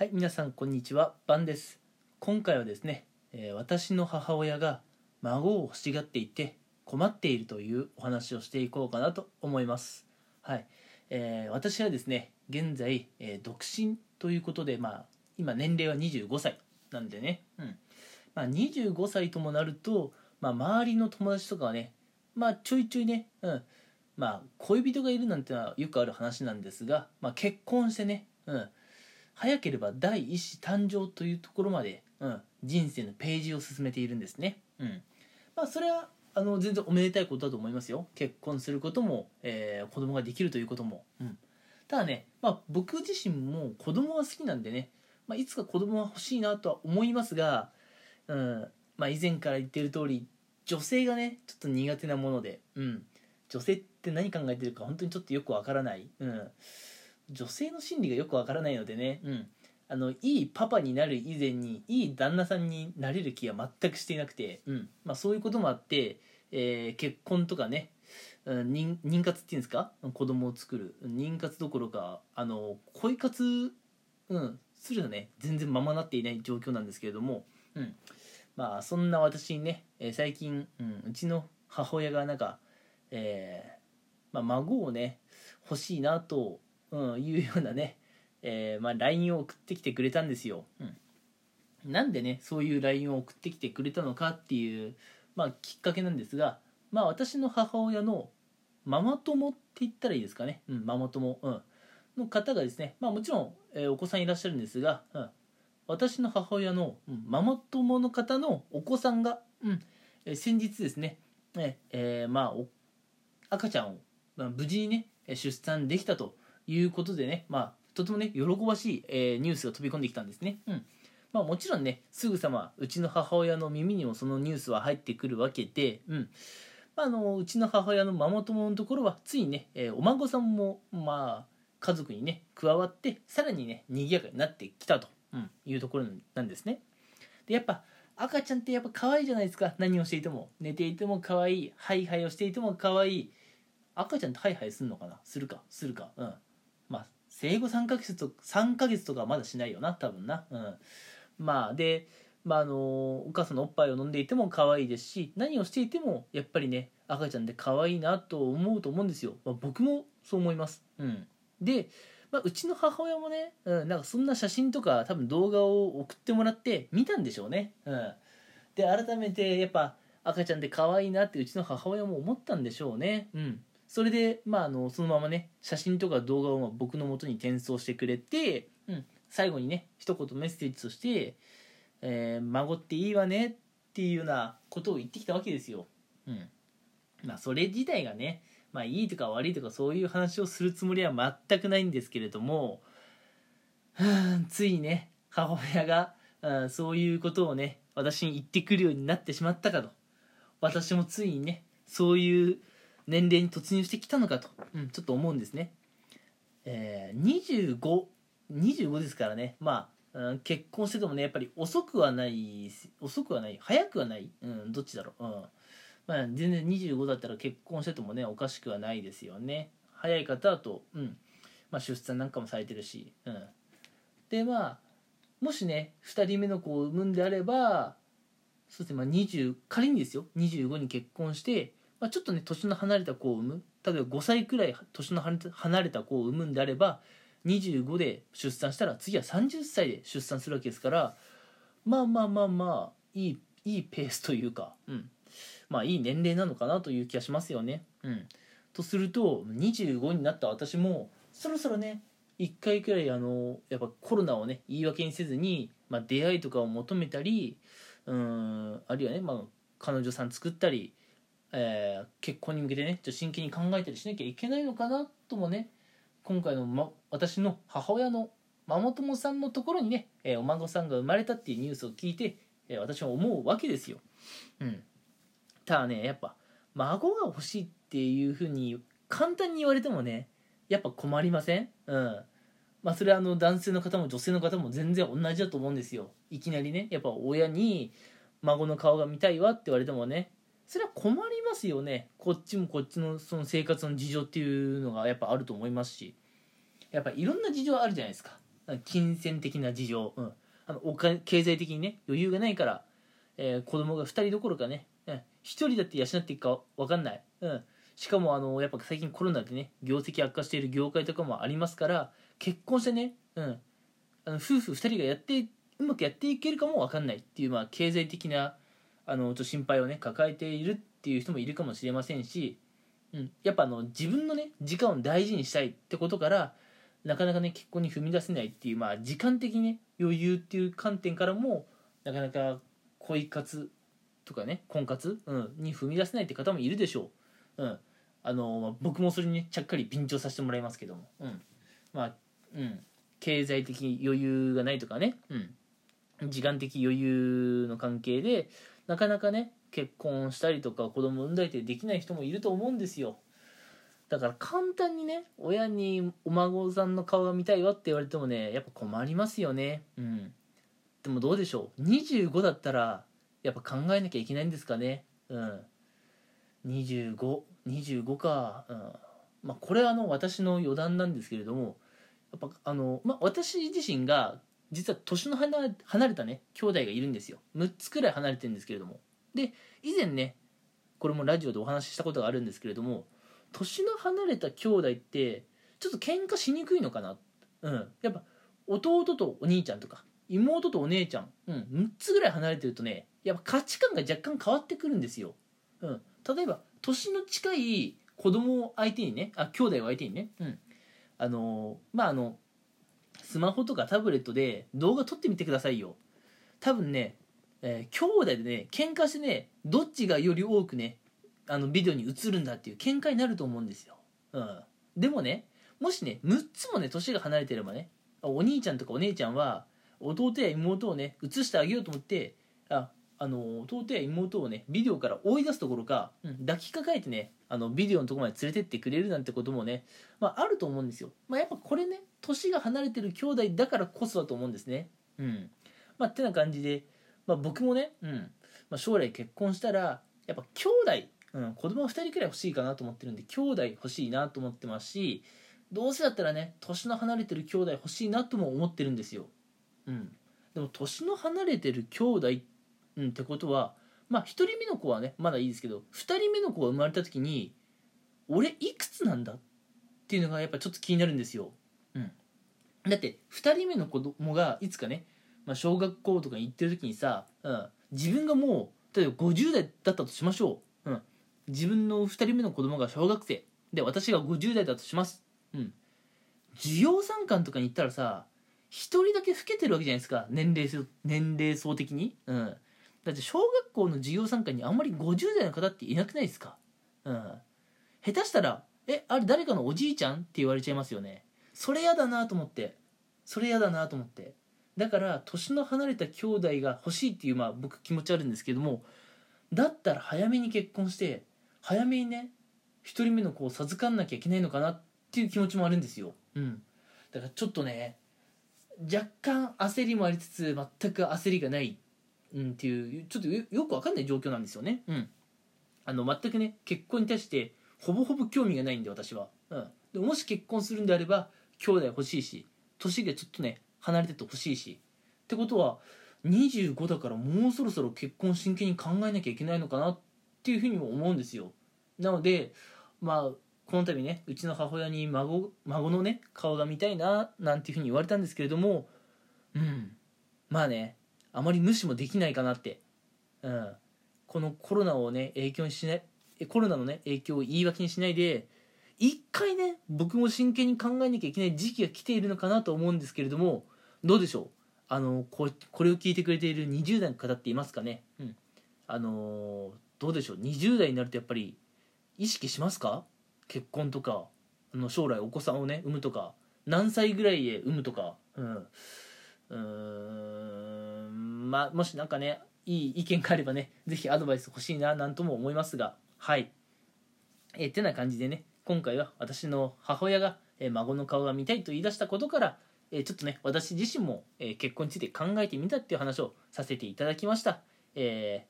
はい、皆さんこんにちは、バンです。今回はですね、えー私の母親が孫を欲しがっていて困っているというお話をしていこうかなと思います。はい、えー私はですね、現在、えー独身ということで、まあ今年齢は25歳なんでね、うん、まあ25歳ともなると、まあ周りの友達とかはね、まあちょいちょいね、うん、まあ恋人がいるなんてのはよくある話なんですが、まあ結婚してね、うん。早ければ第一子誕生というところまで、うん、人生のページを進めているんですね。うん、まあそれはあの全然おめでたいことだと思いますよ。結婚することも、えー子供ができるということも。うん、ただね、まあ、僕自身も子供は好きなんでね、まあ、いつか子供は欲しいなとは思いますが、うんまあ、以前から言ってる通り女性がねちょっと苦手なもので、うん、女性って何考えてるか本当にちょっとよくわからない。うん女性の心理がよくわからないのでね、うん、あのいいパパになる以前にいい旦那さんになれる気は全くしていなくて、うん。まあ、そういうこともあって、えー結婚とかねうん妊妊活っていうんですか？子供を作る。妊活どころかあの恋活、うん、するのね。全然ままなっていない状況なんですけれども、うん、まあそんな私にね、えー最近、うん、うちの母親がなんか、えーまあ、孫をね欲しいなとうん、いうようなね、えーまあ、LINE を送ってきてくれたんですよ、うん、なんでねそういう LINE を送ってきてくれたのかっていう、まあ、きっかけなんですが、まあ、私の母親のママ友って言ったらいいですかね、うん、ママ友、うん、の方がですね、まあ、もちろん、えーお子さんいらっしゃるんですが、うん、私の母親の、うんママ友の方のお子さんが、うんえー先日ですね、えーえーまあ、お赤ちゃんを、まあ無事にねえー出産できたということでね、まあ、とてもね喜ばしい、えーニュースが飛び込んできたんですね。うん。まあ、もちろんねすぐさまうちの母親の耳にもそのニュースは入ってくるわけで、うん。まあ、あのうちの母親のママ友のところはついにね、えーお孫さんも、まあ、家族にね加わってさらにね賑やかになってきたと、うんいうところなんですね。でやっぱ赤ちゃんってやっぱ可愛いじゃないですか。何をしていても。寝ていても可愛い。ハイハイをしていても可愛い。赤ちゃんってハイハイするのかな？するか？するか？うん。生後3ヶ月と3ヶ月とかまだしないよな多分な。うん。まあでまああのお母さんのおっぱいを飲んでいても可愛いですし何をしていてもやっぱりね赤ちゃんで可愛いなと思うと思うんですよ、まあ、僕もそう思います。うん。で、まあ、うちの母親もね、うん、なんかそんな写真とか多分動画を送ってもらって見たんでしょうね。うん。で改めてやっぱ赤ちゃんで可愛いなってうちの母親も思ったんでしょうね。うん。それで、まあ、あのそのままね写真とか動画をまあ僕の元に転送してくれて、うん、最後にね一言メッセージとして「えー孫っていいわね」っていうようなことを言ってきたわけですよ。うん。まあ、それ自体がね、まあ、いいとか悪いとかそういう話をするつもりは全くないんですけれどもついね母親がうんそういうことをね私に言ってくるようになってしまったかと。私もついにねそういう年齢に突入してきたのかと、うん、ちょっと思うんですね。えー、25, 25ですからね、まあ、うん結婚しててもねやっぱり遅くはない遅くはない早くはない、うん、どっちだろう、うん。まあ、全然25だったら結婚しててもねおかしくはないですよね。早い方だと、うん。まあ、出産なんかもされてるし、うん、でまあもしね2人目の子を産むんであればそうですね、まあ、20仮にですよ。25に結婚してまあ、ちょっとね年の離れた子を産む。例えば5歳くらい年の離れた子を産むんであれば25で出産したら次は30歳で出産するわけですからまあまあまあまあいいいいペースというか、うん、まあいい年齢なのかなという気がしますよね。うん、とすると25になった私もそろそろね1回くらいあのやっぱコロナをね言い訳にせずに、まあ、出会いとかを求めたりうんあるいはね、まあ、彼女さん作ったりえー結婚に向けてねちょっと真剣に考えたりしなきゃいけないのかなともね今回の、ま、私の母親のママ友さんのところにね、えーお孫さんが生まれたっていうニュースを聞いて、えー私は思うわけですよ。うん、ただねやっぱ孫が欲しいっていうふうに簡単に言われてもねやっぱ困りません？うん。まあそれはあの男性の方も女性の方も全然同じだと思うんですよ。いきなりねやっぱ親に孫の顔が見たいわって言われてもねそれは困りますよね。こっちもこっちのその生活の事情っていうのがやっぱあると思いますし。やっぱいろんな事情あるじゃないですか、金銭的な事情、うん、あのお金経済的にね余裕がないから、えー、子供が2人どころかね、うん、1人だって養っていくか分かんない、うん、しかもあのやっぱ最近コロナでね業績悪化している業界とかもありますから結婚してね、うん、あの夫婦2人がやってうまくやっていけるかも分かんないっていう、まあ、経済的なあのちょっと心配をね抱えているっていう人もいるかもしれませんし、うん、やっぱあの自分のね時間を大事にしたいってことからなかなかね結婚に踏み出せないっていう、まあ、時間的にね余裕っていう観点からもなかなか恋活とかね婚活、うん、に踏み出せないって方もいるでしょう。うんあの僕もそれにねちゃっかり便乗させてもらいますけども、うん、まあ、うん、経済的余裕がないとかね、うん、時間的余裕の関係でなかなかね結婚したりとか子供産んだりってできない人もいると思うんですよ。だから簡単にね親にお孫さんの顔が見たいわって言われてもねやっぱ困りますよね。うん。でもどうでしょう？25だったらやっぱ考えなきゃいけないんですかね。うん。2525か。うん。まあこれはあの私の余談なんですけれどもやっぱあの、まあ、私自身が実は年の離れたね兄弟がいるんですよ。6つくらい離れてるんですけれども。で以前ねこれもラジオでお話ししたことがあるんですけれども年の離れた兄弟ってちょっと喧嘩しにくいのかな。うん。やっぱ弟とお兄ちゃんとか妹とお姉ちゃん、うん、6つぐらい離れてるとねやっぱ価値観が若干変わってくるんですよ、うん、例えば年の近い子供を相手にねあ兄弟を相手にね、うん、あのまああのスマホとかタブレットで動画撮ってみてくださいよ。多分ね、えー、兄弟でね喧嘩してねどっちがより多くねあのビデオに映るんだっていう喧嘩になると思うんですよ、うん、でもねもしね6つもね年が離れてればねお兄ちゃんとかお姉ちゃんは弟や妹をね映してあげようと思ってああの弟や妹をねビデオから追い出すところか、うん、抱きかかえてねあのビデオのところまで連れてってくれるなんてこともね、まあ、あると思うんですよ、まあ、やっぱこれね年が離れてる兄弟だからこそだと思うんですね。うん。まあってな感じで、まあ、僕もね、うん。まあ、将来結婚したらやっぱ兄弟、うん、子供2人くらい欲しいかなと思ってるんで兄弟欲しいなと思ってますしどうせだったらね年の離れてる兄弟欲しいなとも思ってるんですよ。うん。でも年の離れてる兄弟うん、ってことはまあ1人目の子はねまだいいですけど2人目の子が生まれた時に俺いくつなんだっていうのがやっぱちょっと気になるんですよ。うん、だって2人目の子供がいつかね、まあ、小学校とかに行ってる時にさ、うん、自分がもう例えば50代だったとしましょう、うん、自分の2人目の子供が小学生。で私が50代だとします、うん、授業参観とかに行ったらさ1人だけ老けてるわけじゃないですか。年齢年齢層的に、うん、だって小学校の授業参観にあんまり50代の方っていなくないですか？うん。下手したら「えあれ誰かのおじいちゃん?」って言われちゃいますよね。それやだなと思って。それやだなと思って。だから年の離れた兄弟が欲しいっていうまあ僕気持ちあるんですけどもだったら早めに結婚して早めにね1人目の子を授かんなきゃいけないのかなっていう気持ちもあるんですよ。うん。だからちょっとね若干焦りもありつつ全く焦りがない。うん、っていうちょっとよくわかんない状況なんですよね。うん、あの全くね結婚に対してほぼほぼ興味がないんで私は、うん、でもし結婚するんであれば兄弟欲しいし年がちょっとね離れててほしいしってことは25だからもうそろそろ結婚真剣に考えなきゃいけないのかなっていうふうにも思うんですよ。なのでまあこの度ねうちの母親に孫孫のね顔が見たいななんていうふうに言われたんですけれどもうん。まあねあまり無視もできないかなって、うん、このコロナをね影響にしないコロナのね影響を言い訳にしないで一回ね僕も真剣に考えなきゃいけない時期が来ているのかなと思うんですけれどもどうでしょう？あのここれを聞いてくれている20代の方っていますかね、うん、あのどうでしょう？20代になるとやっぱり意識しますか？結婚とかあの将来お子さんをね産むとか何歳ぐらいで産むとか。うん。うーんまあ、もし何かねいい意見があればね是非アドバイス欲しいななんとも思いますがはい。えー、てな感じでね今回は私の母親が、えー、孫の顔が見たいと言い出したことから、えー、ちょっとね私自身も、え結婚について考えてみたっていう話をさせていただきました、え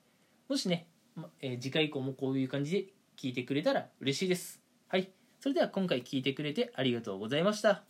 もしね、まえ次回以降もこういう感じで聞いてくれたら嬉しいです。はい。それでは今回聞いてくれてありがとうございました。